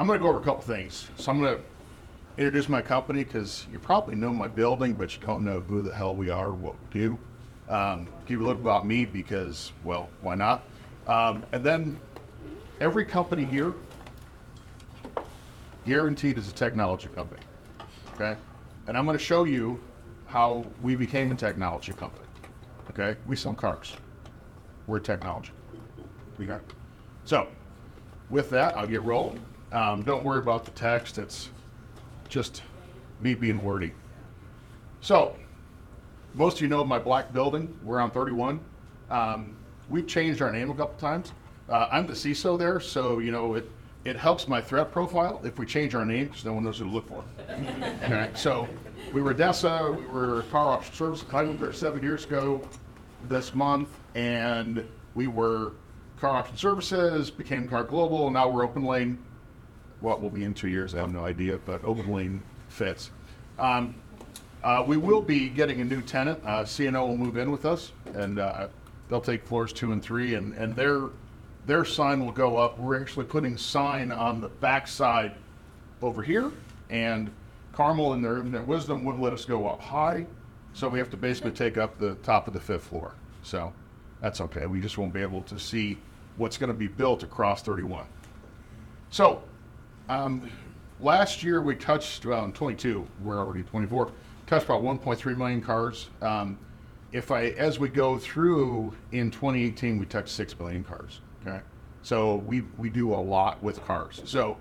I'm going to go over a couple things. So I'm going to introduce my company because you probably know my building, but you don't know who the hell we are, what we do. Um, give you a little about me because, well, why not? Um, and then every company here, guaranteed is a technology company. Okay? And I'm going to show you how we became a technology company. Okay? We sell cars. We're technology. We got. it. So, with that, I'll get rolling. Um, don't worry about the text. It's just me being wordy. So, most of you know my black building. We're on 31. Um, we've changed our name a couple times. Uh, I'm the CISO there, so you know it. It helps my threat profile if we change our name because no one knows who to look for. okay, so we were Dessa, we were KAR Auction Service. I went there seven years ago this month, and we were KAR Auction Services, became KAR Global, and now we're Open Lane. What will be in two years, I have no idea, but Open fits. Um, uh, we will be getting a new tenant. Uh, CNO will move in with us, and uh, they'll take floors two and three, and, and their their sign will go up. We're actually putting sign on the back side over here, and Carmel and their, in their wisdom wouldn't let us go up high, so we have to basically take up the top of the fifth floor. So that's okay. We just won't be able to see what's going to be built across 31. So um, last year we touched, well, in 22, we're already 24, touched about 1.3 million cars. Um, if I, as we go through in 2018, we touched 6 billion cars. Okay. So we, we do a lot with cars. So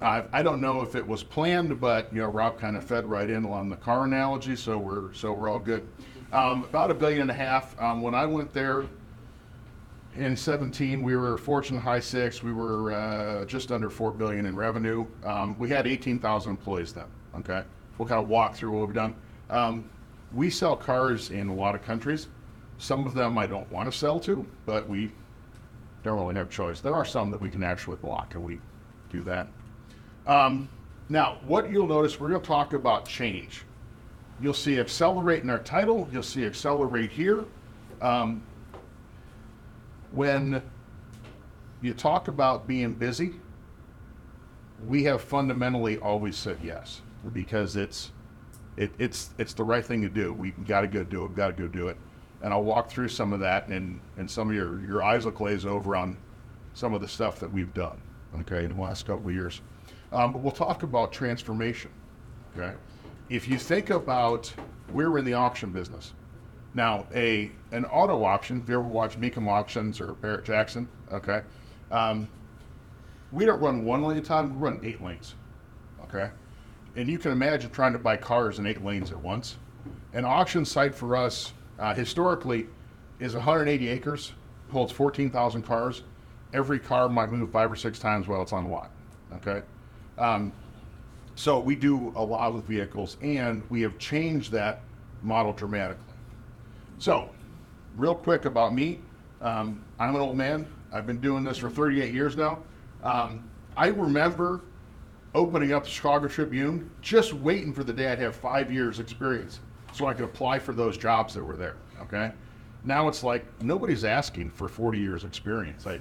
I, I don't know if it was planned, but you know, Rob kind of fed right in on the car analogy. So we're, so we're all good. Um, about a billion and a half. Um, when I went there in 17, we were Fortune High Six. We were uh, just under 4 billion in revenue. Um, we had 18,000 employees then. Okay. We'll kind of walk through what we've done. Um, we sell cars in a lot of countries. Some of them I don't want to sell to, but we don't really have a choice. There are some that we can actually block, and we do that. Um, now, what you'll notice, we're going to talk about change. You'll see accelerate in our title. You'll see accelerate here. Um, when you talk about being busy, we have fundamentally always said yes because it's it, it's it's the right thing to do. We got to go do it. Got to go do it. And I'll walk through some of that, and and some of your your eyes will glaze over on some of the stuff that we've done. Okay, in the last couple of years. Um, but we'll talk about transformation. Okay, if you think about we're in the auction business. Now, a an auto auction. If you ever watch Mecum Auctions or Barrett Jackson, okay, um, we don't run one lane at a time. We run eight lanes. Okay, and you can imagine trying to buy cars in eight lanes at once. An auction site for us uh, historically is 180 acres, holds 14,000 cars. Every car might move five or six times while it's on the lot. Okay, um, so we do a lot with vehicles, and we have changed that model dramatically. So, real quick about me, um, I'm an old man. I've been doing this for 38 years now. Um, I remember opening up the Chicago Tribune, just waiting for the day I'd have five years experience so I could apply for those jobs that were there. Okay. Now it's like nobody's asking for 40 years experience. I,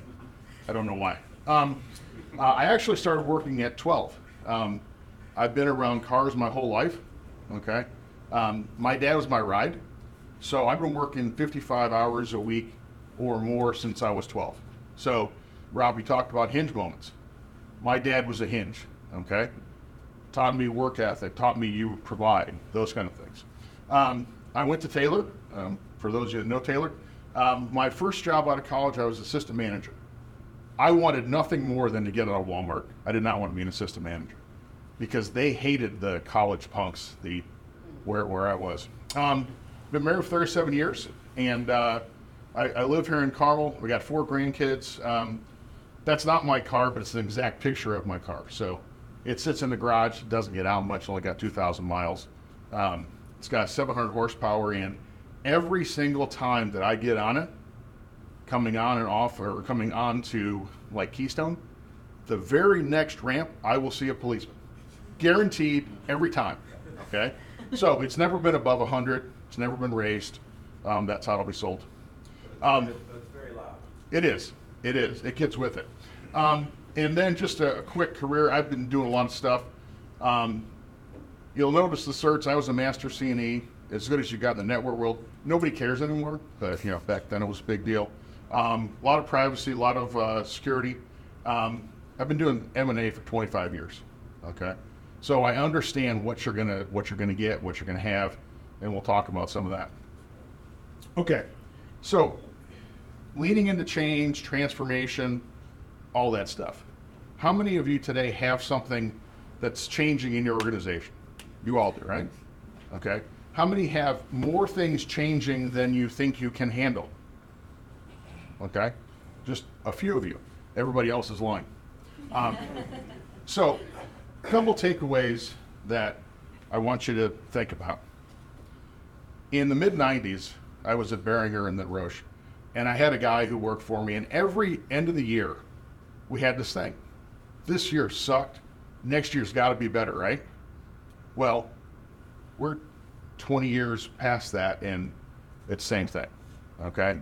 I don't know why. Um, uh, I actually started working at 12. Um, I've been around cars my whole life. Okay. Um, my dad was my ride. So I've been working 55 hours a week or more since I was 12. So, Rob, we talked about hinge moments. My dad was a hinge okay? Taught me work ethic, taught me you provide, those kind of things. Um, I went to Taylor. Um, for those of you that know Taylor, um, my first job out of college, I was assistant manager. I wanted nothing more than to get out of Walmart. I did not want to be an assistant manager because they hated the college punks, the where, where I was. Um, been married for 37 years, and uh, I, I, live here in Carmel. We got four grandkids. Um, that's not my car, but it's an exact picture of my car. So it sits in the garage, doesn't get out much, only got 2,000 miles. Um, it's got 700 horsepower, and every single time that I get on it, coming on and off, or coming on to like Keystone, the very next ramp, I will see a policeman. Guaranteed every time. Okay? So it's never been above 100, it's never been raised. Um, that's how it'll be sold. Um, it's very loud. It is. It is. It gets with it. Um, and then just a, a quick career. I've been doing a lot of stuff. Um, you'll notice the certs. I was a master CNE, as good as you got in the network world. Nobody cares anymore, but you know back then it was a big deal. Um, a lot of privacy, a lot of uh, security. Um, I've been doing M&A for 25 years. Okay, so I understand what you're gonna what you're gonna get, what you're gonna have, and we'll talk about some of that. Okay, so leading into change, transformation, all that stuff. How many of you today have something that's changing in your organization? You all do, right? Okay. How many have more things changing than you think you can handle? Okay. Just a few of you. Everybody else is lying. Um, so, couple takeaways that I want you to think about. In the mid 90s, I was at Boehringer and Roche, and I had a guy who worked for me, and every end of the year, we had this thing. This year sucked. Next year's got to be better, right? Well, we're 20 years past that, and it's the same thing. Okay?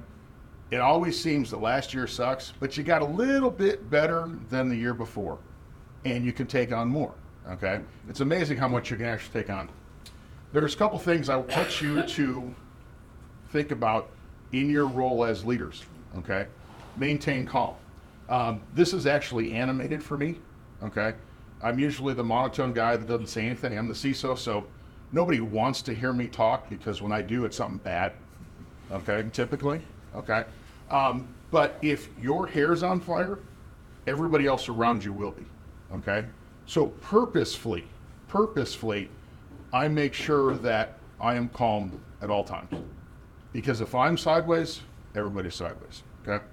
It always seems that last year sucks, but you got a little bit better than the year before, and you can take on more. Okay? It's amazing how much you can actually take on. There's a couple things I want you to think about in your role as leaders. Okay? Maintain calm. Um, this is actually animated for me. Okay? I'm usually the monotone guy that doesn't say anything. I'm the CISO, so nobody wants to hear me talk because when I do, it's something bad. Okay, typically. Okay. Um, but if your hair's on fire, everybody else around you will be. Okay. So purposefully, purposefully, I make sure that I am calm at all times. Because if I'm sideways, everybody's sideways. Okay.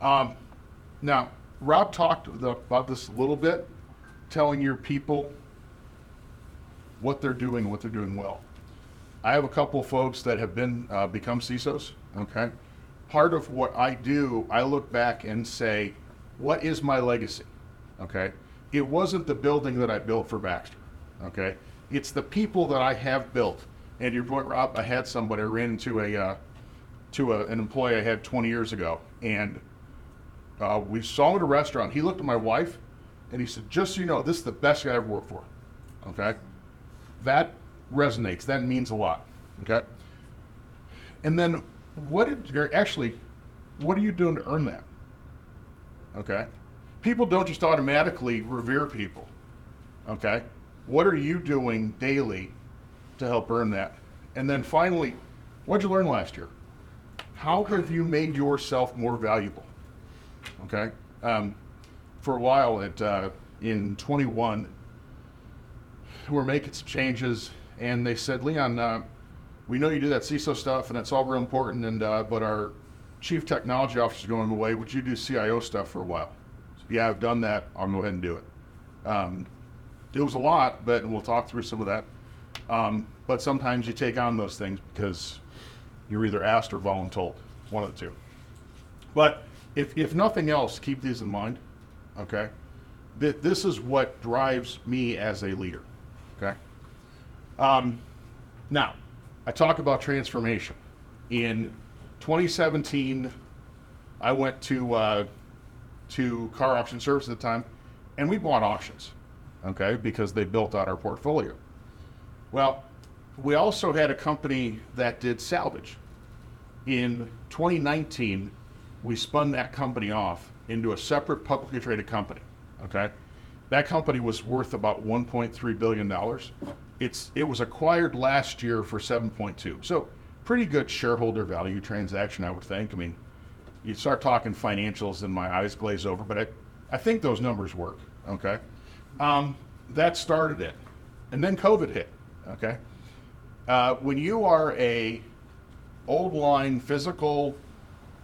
Um, now, Rob talked about this a little bit, telling your people what they're doing, what they're doing well. I have a couple folks that have been uh, become CISOs. Okay, part of what I do, I look back and say, what is my legacy? Okay, it wasn't the building that I built for Baxter. Okay, it's the people that I have built. And your point, Rob, I had somebody I ran into a uh, to a, an employee I had 20 years ago, and uh, we saw him at a restaurant. He looked at my wife, and he said, "Just so you know, this is the best guy I ever worked for." Okay, that resonates. That means a lot. Okay, and then what did actually, what are you doing to earn that? Okay, people don't just automatically revere people. Okay, what are you doing daily to help earn that? And then finally, what'd you learn last year? How have you made yourself more valuable? Okay. Um, for a while, at uh, in 21, we're making some changes, and they said, Leon, uh, we know you do that CISO stuff, and that's all real important, and uh, but our chief technology officer is going away. Would you do CIO stuff for a while? Yeah, I've done that. I'll go ahead and do it. Um, it was a lot, but we'll talk through some of that. Um, but sometimes you take on those things because you're either asked or voluntold, one of the two. But if, if nothing else, keep these in mind, okay? Th- this is what drives me as a leader, okay? Um, now, I talk about transformation. In 2017, I went to uh, to KAR Auction Service at the time, and we bought auctions, okay, because they built out our portfolio. Well, we also had a company that did salvage. In 2019, we spun that company off into a separate publicly traded company. Okay, that company was worth about 1.3 billion dollars. It's it was acquired last year for 7.2. So pretty good shareholder value transaction, I would think. I mean, you start talking financials and my eyes glaze over, but I, I think those numbers work. Okay, um, that started it, and then COVID hit. Okay, uh, when you are a old line physical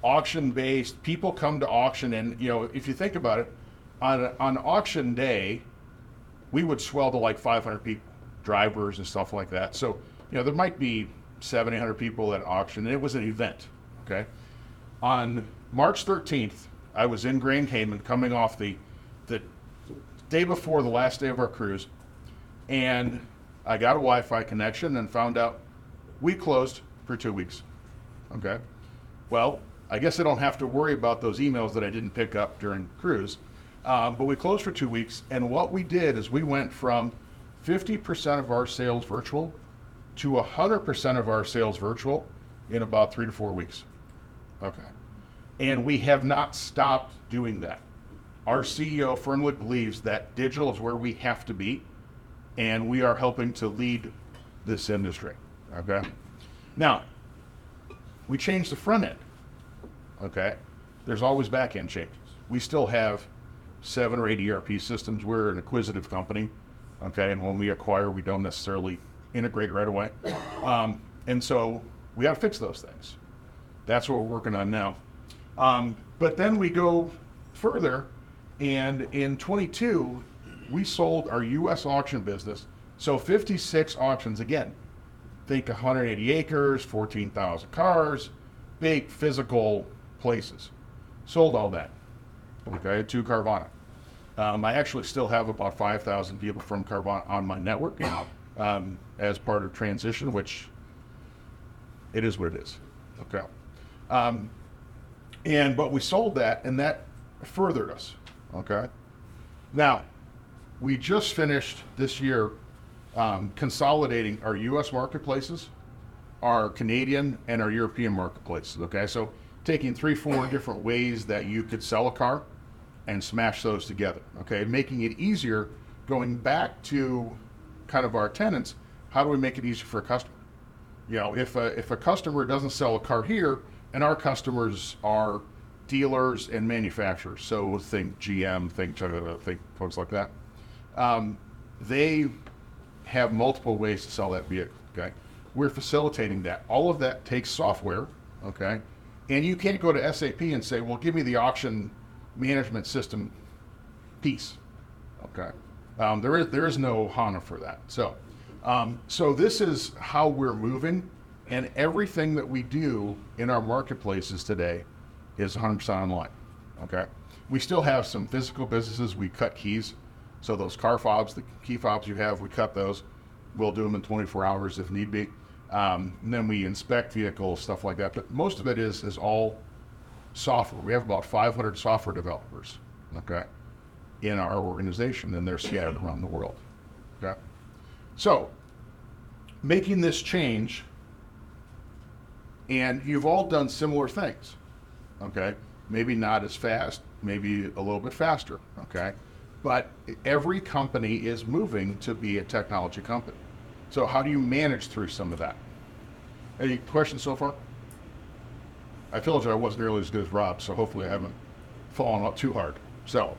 auction based people come to auction and you know if you think about it on on auction day we would swell to like 500 people drivers and stuff like that so you know there might be 700 people at auction and it was an event okay on march 13th i was in grand cayman coming off the the day before the last day of our cruise and i got a wi-fi connection and found out we closed for two weeks okay well I guess I don't have to worry about those emails that I didn't pick up during cruise. Um, but we closed for two weeks, and what we did is we went from 50% of our sales virtual to 100% of our sales virtual in about three to four weeks. Okay. And we have not stopped doing that. Our CEO firmly believes that digital is where we have to be, and we are helping to lead this industry. Okay. Now, we changed the front end. Okay. There's always back end changes. We still have seven or eight ERP systems. We're an acquisitive company. Okay. And when we acquire, we don't necessarily integrate right away. Um, and so we got to fix those things. That's what we're working on now. Um, but then we go further, and in 22, we sold our U.S. auction business. So 56 auctions again. Think 180 acres, 14,000 cars, big physical places. Sold all that. Okay, to Carvana. Um, I actually still have about 5,000 people from Carvana on my network um, as part of transition, which it is what it is. Okay. Um, and but we sold that, and that furthered us. Okay. Now, we just finished this year um, consolidating our U.S. marketplaces, our Canadian, and our European marketplaces. Okay, so taking three, four different ways that you could sell a car and smash those together. Okay, making it easier. Going back to kind of our tenants, how do we make it easier for a customer? You know, if a, if a customer doesn't sell a car here, and our customers are dealers and manufacturers, so think GM, think think folks like that. Um, they have multiple ways to sell that vehicle. Okay, we're facilitating that. All of that takes software. Okay, and you can't go to SAP and say, "Well, give me the auction management system piece." Okay, um, there is there is no HANA for that. So, um, so this is how we're moving, and everything that we do in our marketplaces today is 100% online. Okay, we still have some physical businesses. We cut keys, so those car fobs, the key fobs you have, we cut those. We'll do them in 24 hours if need be. Um, and then we inspect vehicles, stuff like that. But most of it is is all software. We have about 500 software developers. Okay in our organization, and they're scattered around the world. Okay? So, making this change, and you've all done similar things. Okay? Maybe not as fast, maybe a little bit faster. Okay? But every company is moving to be a technology company. So, how do you manage through some of that? Any questions so far? I told you I wasn't nearly as good as Rob, so hopefully I haven't fallen out too hard. So,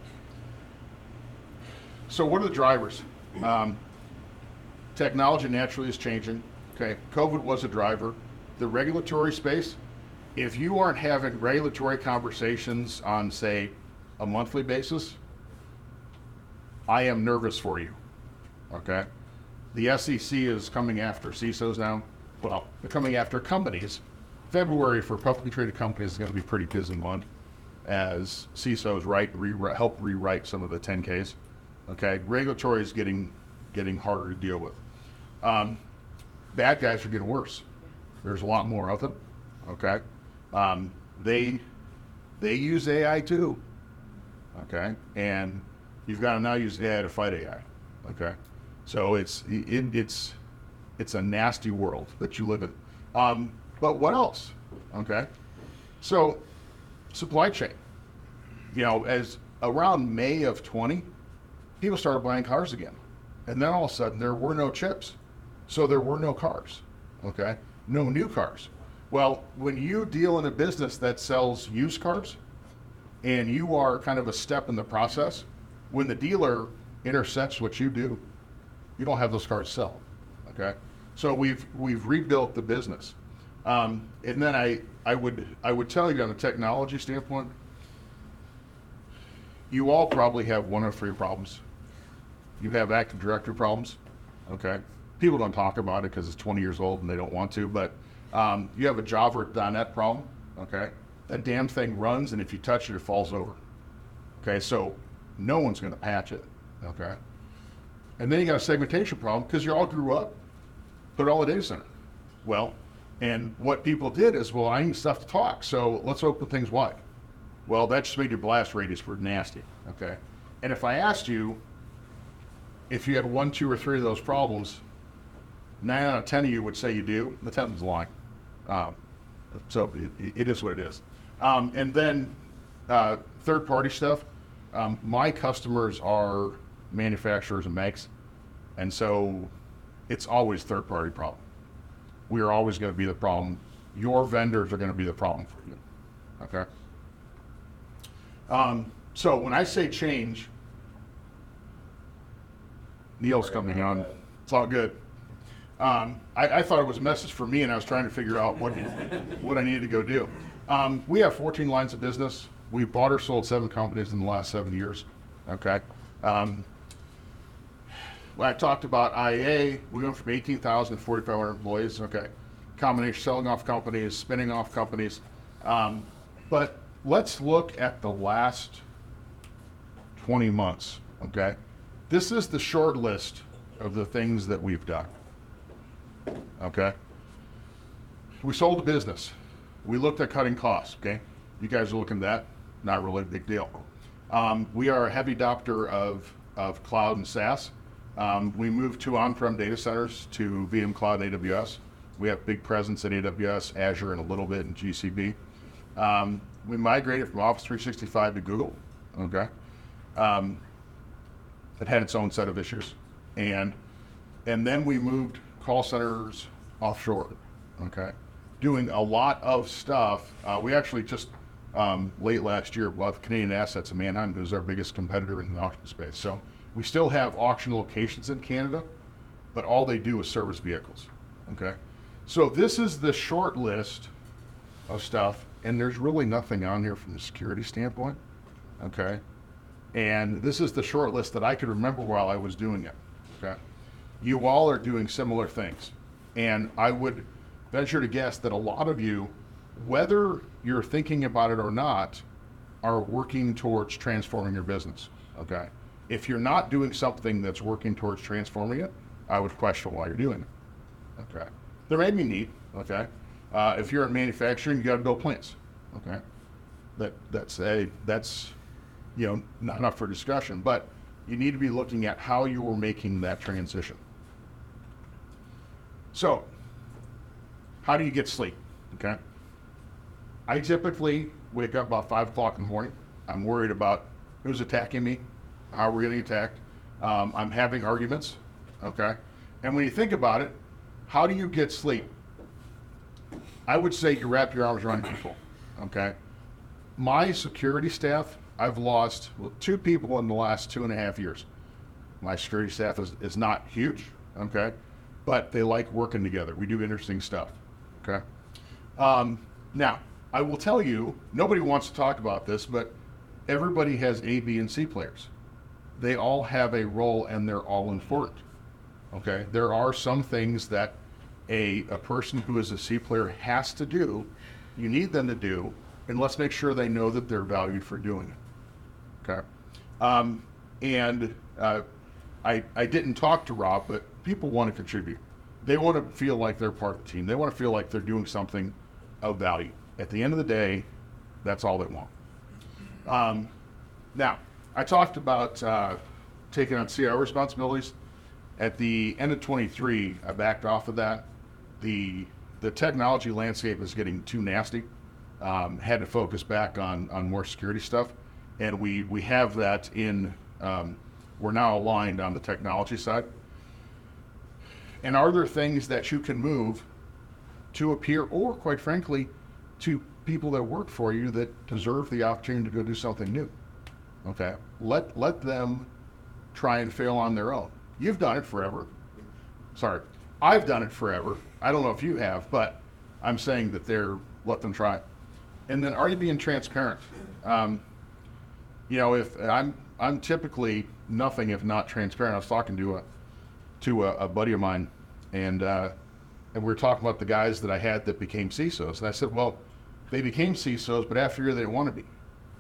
so what are the drivers? Um, technology naturally is changing. Okay, COVID was a driver. The regulatory space, if you aren't having regulatory conversations on, say, a monthly basis, I am nervous for you. Okay, the SEC is coming after CISOs now. Well, they're coming after companies. February for publicly traded companies is going to be pretty busy month as CISOs write, re- help rewrite some of the 10Ks. Okay, regulatory is getting getting harder to deal with. Um, bad guys are getting worse. There's a lot more of them. Okay, um, they they use AI too. Okay, and you've got to now use AI to fight AI. Okay, so it's it, it's it's a nasty world that you live in. Um, but what else? Okay, so supply chain. You know, as around May of 20, people started buying cars again. And then all of a sudden, there were no chips. So there were no cars, okay? No new cars. Well, when you deal in a business that sells used cars and you are kind of a step in the process, when the dealer intercepts what you do, you don't have those cars sell, okay? So we've, we've rebuilt the business. Um, and then I, I, would, I would tell you on a technology standpoint, you all probably have one of three problems you have Active Directory problems. Okay. People don't talk about it because it's 20 years old and they don't want to, but um, you have a Java or .NET problem. Okay. That damn thing runs, and if you touch it, it falls over. Okay. So no one's going to patch it. Okay. And then you got a segmentation problem because you all grew up, put all the data center. Well, and what people did is, well, I need stuff to talk, so let's open things wide. Well, that just made your blast radius for nasty. Okay. And if I asked you if you had one, two, or three of those problems, nine out of ten of you would say you do. The tenth is lying. So it, it is what it is. Um, and then uh, third party stuff. Um, my customers are manufacturers and makes, and so it's always third party problem. We are always going to be the problem. Your vendors are going to be the problem for you. Okay. Um, so when I say change, Neil's coming on. It's all good. Um, I, I, thought it was a message for me, and I was trying to figure out what what I needed to go do. Um, we have 14 lines of business. We bought or sold seven companies in the last seven years. Okay. Um, when I talked about IA, we went from 18,000 to 4,500 employees. Okay. Combination selling off companies, spinning off companies. Um, but let's look at the last 20 months. Okay. This is the short list of the things that we've done. Okay. We sold the business. We looked at cutting costs. Okay. You guys are looking at that. Not really a big deal. Um, we are a heavy adopter of, of cloud and SaaS. Um, we moved to on-prem data centers to VM Cloud and AWS. We have big presence in AWS, Azure, and a little bit in GCP. Um, we migrated from Office 365 to Google. Okay. Um, it had its own set of issues, and and then we moved call centers offshore. Okay, doing a lot of stuff. Uh, we actually just um, late last year bought Canadian Assets in Manheim, who's our biggest competitor in the auction space. So we still have auction locations in Canada, but all they do is service vehicles. Okay, so this is the short list of stuff, and there's really nothing on here from the security standpoint. Okay, and this is the short list that I could remember while I was doing it. Okay. You all are doing similar things. And I would venture to guess that a lot of you, whether you're thinking about it or not, are working towards transforming your business. Okay. If you're not doing something that's working towards transforming it, I would question why you're doing it. Okay. There may be need. Okay. Uh, if you're in manufacturing, you got to build plants. Okay. That that's a that's you know, not enough for discussion, but you need to be looking at how you are making that transition. So, how do you get sleep? Okay. I typically wake up about five o'clock in the morning. I'm worried about who's attacking me, how we're attacked. Um, I'm having arguments. Okay. And when you think about it, how do you get sleep? I would say you wrap your arms around people. Okay. My security staff I've lost two people in the last two and a half years. My security staff is, is not huge, okay, but they like working together. We do interesting stuff, okay. Um, now, I will tell you, nobody wants to talk about this, but everybody has A, B, and C players. They all have a role and they're all important. Okay, there are some things that a, a person who is a C player has to do, you need them to do, and let's make sure they know that they're valued for doing it. Okay. Um, and uh, I, I didn't talk to Rob, but people want to contribute. They want to feel like they're part of the team. They want to feel like they're doing something of value. At the end of the day, that's all they want. Um, now, I talked about uh, taking on CIO responsibilities. At the end of 23, I backed off of that. The the technology landscape is getting too nasty. Um, had to focus back on on more security stuff and we we have that in. Um, we're now aligned on the technology side. And are there things that you can move to appear, or quite frankly, to people that work for you that deserve the opportunity to go do something new? Okay, let let them try and fail on their own. You've done it forever. Sorry, I've done it forever. I don't know if you have, but I'm saying that they're let them try. And then, are you being transparent? Um, you know, if I'm I'm typically nothing if not transparent. I was talking to a to a, a buddy of mine, and uh, and we were talking about the guys that I had that became CISOs, and I said, well, they became CISOs, but after a year they didn't want to be.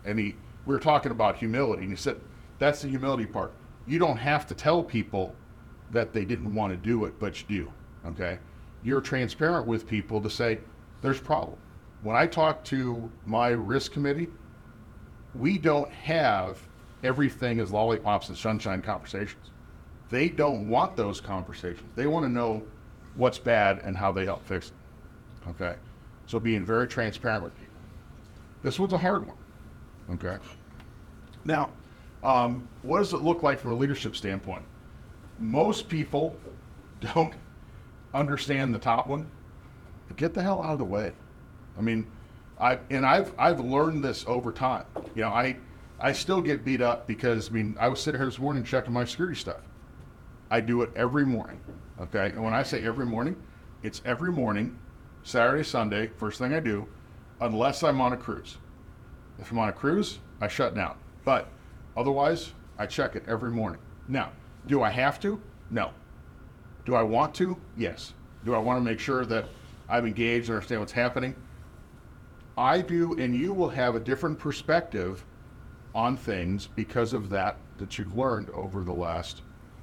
And he, we were talking about humility, and he said, that's the humility part. You don't have to tell people that they didn't want to do it, but you do. Okay, you're transparent with people to say there's problem. When I talk to my risk committee, we don't have everything is lollipops and sunshine conversations. They don't want those conversations. They want to know what's bad and how they help fix it. Okay? So being very transparent with people. This one's a hard one. Okay? Now, um, what does it look like from a leadership standpoint? Most people don't understand the top one. Get the hell out of the way. I mean, I and I've I've learned this over time. You know, I I still get beat up because I mean I was sitting here this morning checking my security stuff. I do it every morning. Okay, and when I say every morning, it's every morning, Saturday, Sunday, first thing I do, unless I'm on a cruise. If I'm on a cruise, I shut down. But otherwise, I check it every morning. Now, do I have to? No. Do I want to? Yes. Do I want to make sure that I'm engaged and understand what's happening? I do, and you will have a different perspective on things because of that that you've learned over the last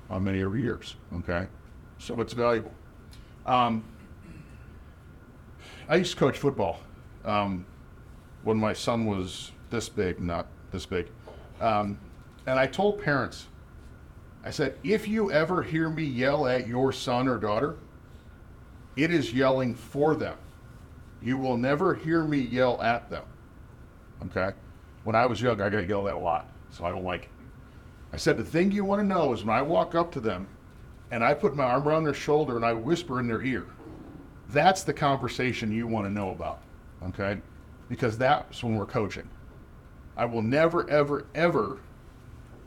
uh, many years. Okay, so it's valuable. Um, I used to coach football um, when my son was this big, not this big, um, and I told parents, I said, if you ever hear me yell at your son or daughter, it is yelling for them. You will never hear me yell at them. Okay? When I was young, I got yelled at a lot, so I don't like it. I said, the thing you want to know is when I walk up to them and I put my arm around their shoulder and I whisper in their ear, that's the conversation you want to know about. Okay? Because that's when we're coaching. I will never, ever, ever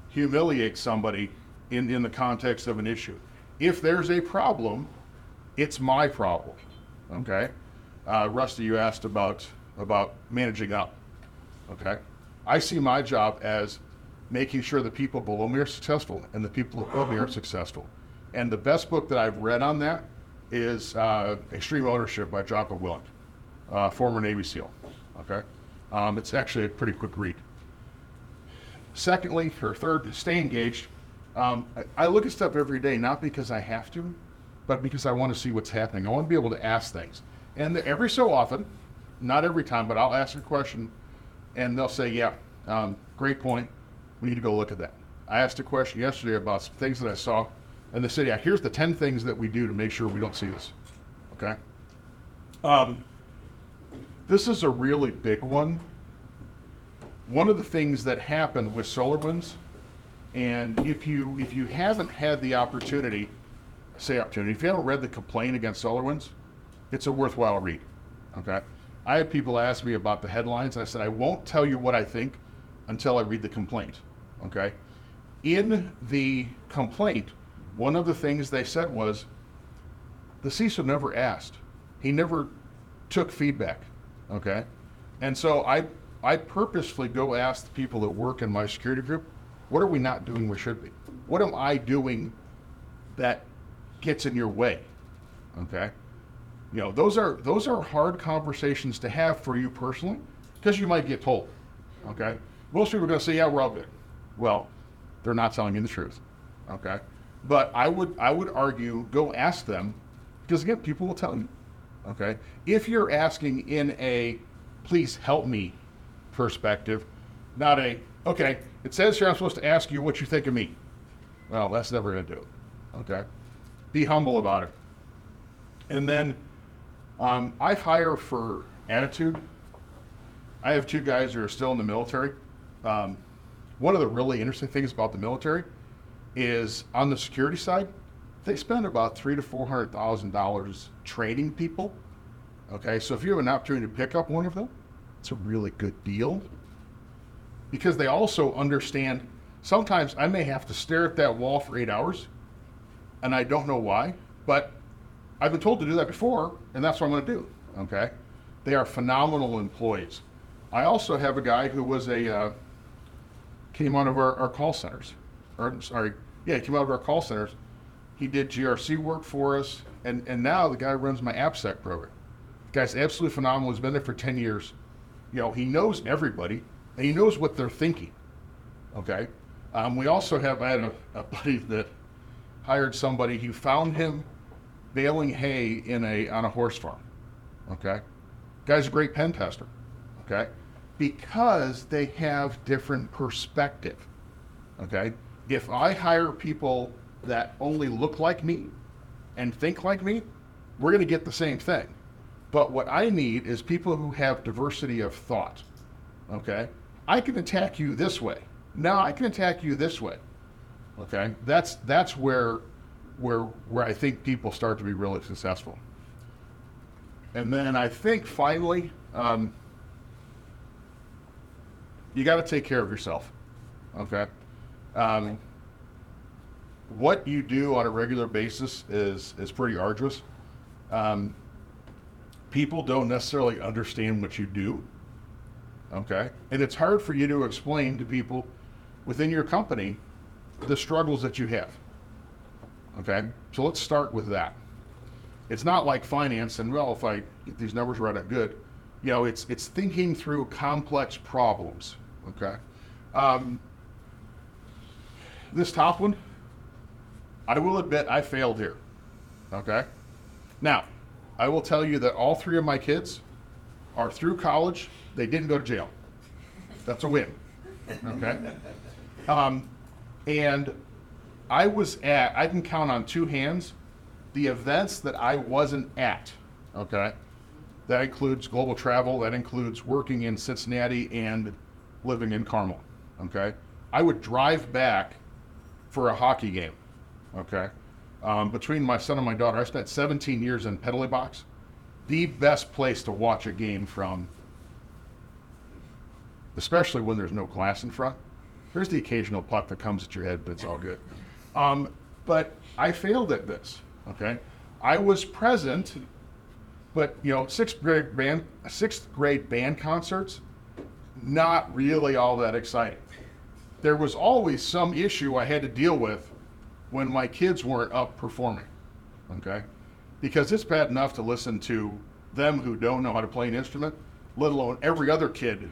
humiliate somebody in, in the context of an issue. If there's a problem, it's my problem. Okay? Uh, Rusty, you asked about about managing up. Okay? I see my job as making sure the people below me are successful and the people above me are successful. And the best book that I've read on that is uh, Extreme Ownership by Jocko Willink, uh, former Navy SEAL. Okay? Um, it's actually a pretty quick read. Secondly, or third, stay engaged. Um, I, I look at stuff every day, not because I have to, but because I want to see what's happening. I want to be able to ask things. And every so often, not every time, but I'll ask a question and they'll say, yeah, um, great point. We need to go look at that. I asked a question yesterday about some things that I saw and they said, yeah, here's the 10 things that we do to make sure we don't see this. Okay? Um, this is a really big one. One of the things that happened with SolarWinds, and if you if you haven't had the opportunity, say opportunity, if you haven't read the complaint against SolarWinds, it's a worthwhile read. Okay? I had people ask me about the headlines. I said, I won't tell you what I think until I read the complaint. Okay? In the complaint, one of the things they said was the CISO never asked. He never took feedback. Okay? And so I I purposefully go ask the people that work in my security group, what are we not doing we should be? What am I doing that gets in your way? Okay? You know, those are those are hard conversations to have for you personally, because you might get told. Okay? Most people are gonna say, yeah, we're all good. Well, they're not telling you the truth. Okay? But I would I would argue go ask them, because again, people will tell you. Okay? If you're asking in a please help me perspective, not a okay, it says here I'm supposed to ask you what you think of me. Well, that's never gonna do it. Okay? Be humble about it. And then um, I hire for attitude. I have two guys who are still in the military. Um, one of the really interesting things about the military is on the security side, they spend about three to four hundred thousand dollars training people. Okay, so if you have an opportunity to pick up one of them, it's a really good deal because they also understand. Sometimes I may have to stare at that wall for eight hours, and I don't know why, but I've been told to do that before, and that's what I'm going to do. Okay, they are phenomenal employees. I also have a guy who was a uh, came out of our, our call centers, or sorry, yeah, he came out of our call centers. He did GRC work for us, and and now the guy runs my AppSec program. The guy's absolutely phenomenal. He's been there for ten years. You know, he knows everybody, and he knows what they're thinking. Okay. Um, we also have I had a, a buddy that hired somebody. He found him baling hay in a on a horse farm. Okay, guy's a great pen tester. Okay, because they have different perspective. Okay? If I hire people that only look like me and think like me, we're going to get the same thing. But what I need is people who have diversity of thought. Okay? I can attack you this way. Now I can attack you this way. Okay? That's that's where where where I think people start to be really successful. And then I think finally, um, you got to take care of yourself. Okay. Um, what you do on a regular basis is is pretty arduous. Um, people don't necessarily understand what you do. Okay, and it's hard for you to explain to people within your company the struggles that you have. Okay, so let's start with that. It's not like finance, and well, if I get these numbers right, I'm good. You know, it's it's thinking through complex problems. Okay, um, this top one, I will admit I failed here. Okay, now I will tell you that all three of my kids are through college. They didn't go to jail. That's a win. Okay, um, and I was at. I can count on two hands the events that I wasn't at, okay, that includes global travel, that includes working in Cincinnati and living in Carmel, okay. I would drive back for a hockey game, okay. Um, between my son and my daughter, I spent 17 years in penalty box, the best place to watch a game from, especially when there's no glass in front. There's the occasional puck that comes at your head, but it's all good. Um, but I failed at this. Okay, I was present, but you know, sixth grade band, sixth grade band concerts, not really all that exciting. There was always some issue I had to deal with when my kids weren't up performing. Okay, because it's bad enough to listen to them who don't know how to play an instrument, let alone every other kid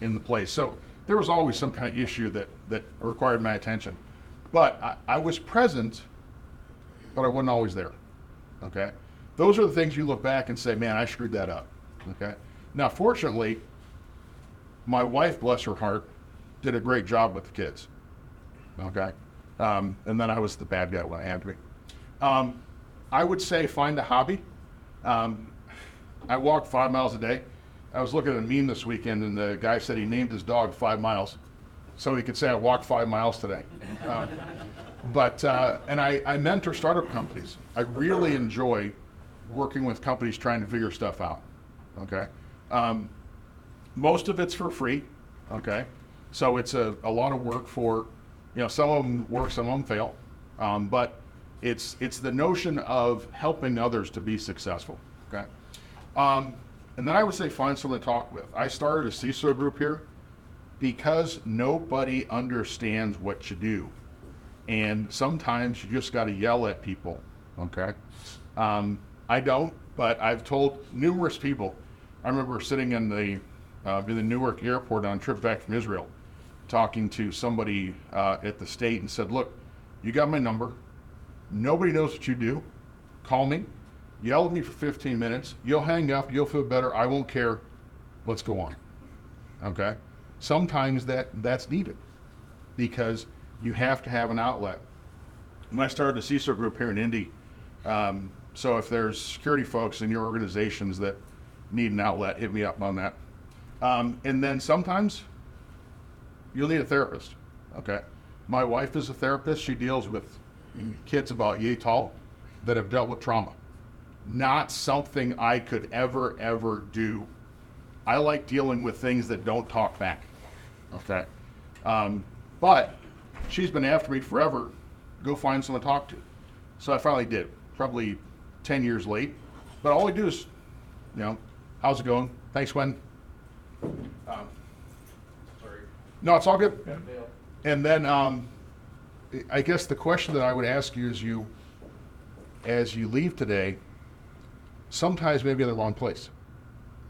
in the place. So there was always some kind of issue that that required my attention. But I, I was present but I wasn't always there. Okay? Those are the things you look back and say, man, I screwed that up. Okay? Now, fortunately, my wife, bless her heart, did a great job with the kids. Okay? Um, and then I was the bad guy when I had to be. Um, I would say find a hobby. Um, I walk five miles a day. I was looking at a meme this weekend, and the guy said he named his dog Five Miles, so he could say I walked five miles today. Um, but uh, and I, I mentor startup companies. I really enjoy working with companies trying to figure stuff out. Okay, um, most of it's for free. Okay, so it's a, a lot of work for you know some of them work, some of them fail, um, but it's it's the notion of helping others to be successful. Okay, um, and then I would say find someone to talk with. I started a CISO group here because nobody understands what you do and sometimes you just got to yell at people. Okay, um, I don't, but I've told numerous people. I remember sitting in the uh, in the Newark airport on a trip back from Israel, talking to somebody uh, at the state and said, "Look, you got my number. Nobody knows what you do. Call me, yell at me for 15 minutes. You'll hang up. You'll feel better. I won't care. Let's go on." Okay. Sometimes that that's needed because you have to have an outlet. When I started a CISO group here in Indy, um, so if there's security folks in your organizations that need an outlet, hit me up on that. Um, and then sometimes you'll need a therapist. Okay. My wife is a therapist. She deals with kids about yay tall that have dealt with trauma. Not something I could ever, ever do. I like dealing with things that don't talk back. Okay. Um, but she's been after me forever. Go find someone to talk to. So I finally did. Probably 10 years late. But all I do is, you know, how's it going? Thanks, Gwen. Um, sorry. No, it's all good. And then um, I guess the question that I would ask you is you, as you leave today, sometimes maybe in the wrong place.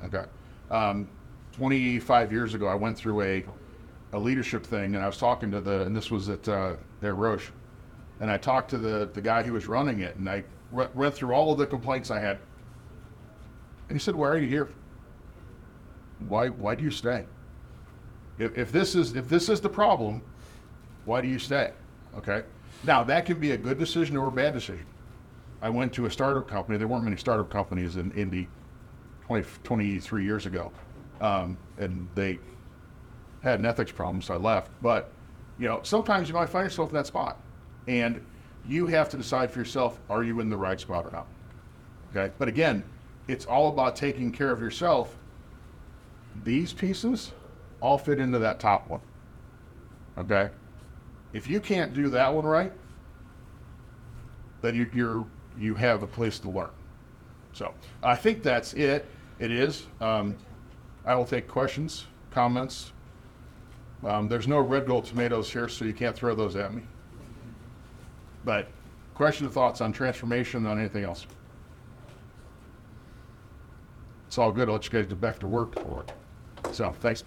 Okay. Um, 25 years ago, I went through a a leadership thing, and I was talking to the, and this was at uh, their Roche, and I talked to the the guy who was running it, and I went through all of the complaints I had, and he said, "Why are you here? Why why do you stay? If, if this is if this is the problem, Why do you stay? Okay. Now that can be a good decision or a bad decision. I went to a startup company. There weren't many startup companies in Indy 20, 23 years ago. Um, and they had an ethics problem, so I left. But, you know, sometimes you might find yourself in that spot. And you have to decide for yourself, are you in the right spot or not? Okay. But again, it's all about taking care of yourself. These pieces all fit into that top one. Okay. If you can't do that one right, then you, you're you have a place to learn. So I think that's it. It is. Um, I will take questions, comments. Um, there's no red gold tomatoes here, so you can't throw those at me. But questions, thoughts on transformation, on anything else? It's all good. I'll let you guys get back to work. So thanks.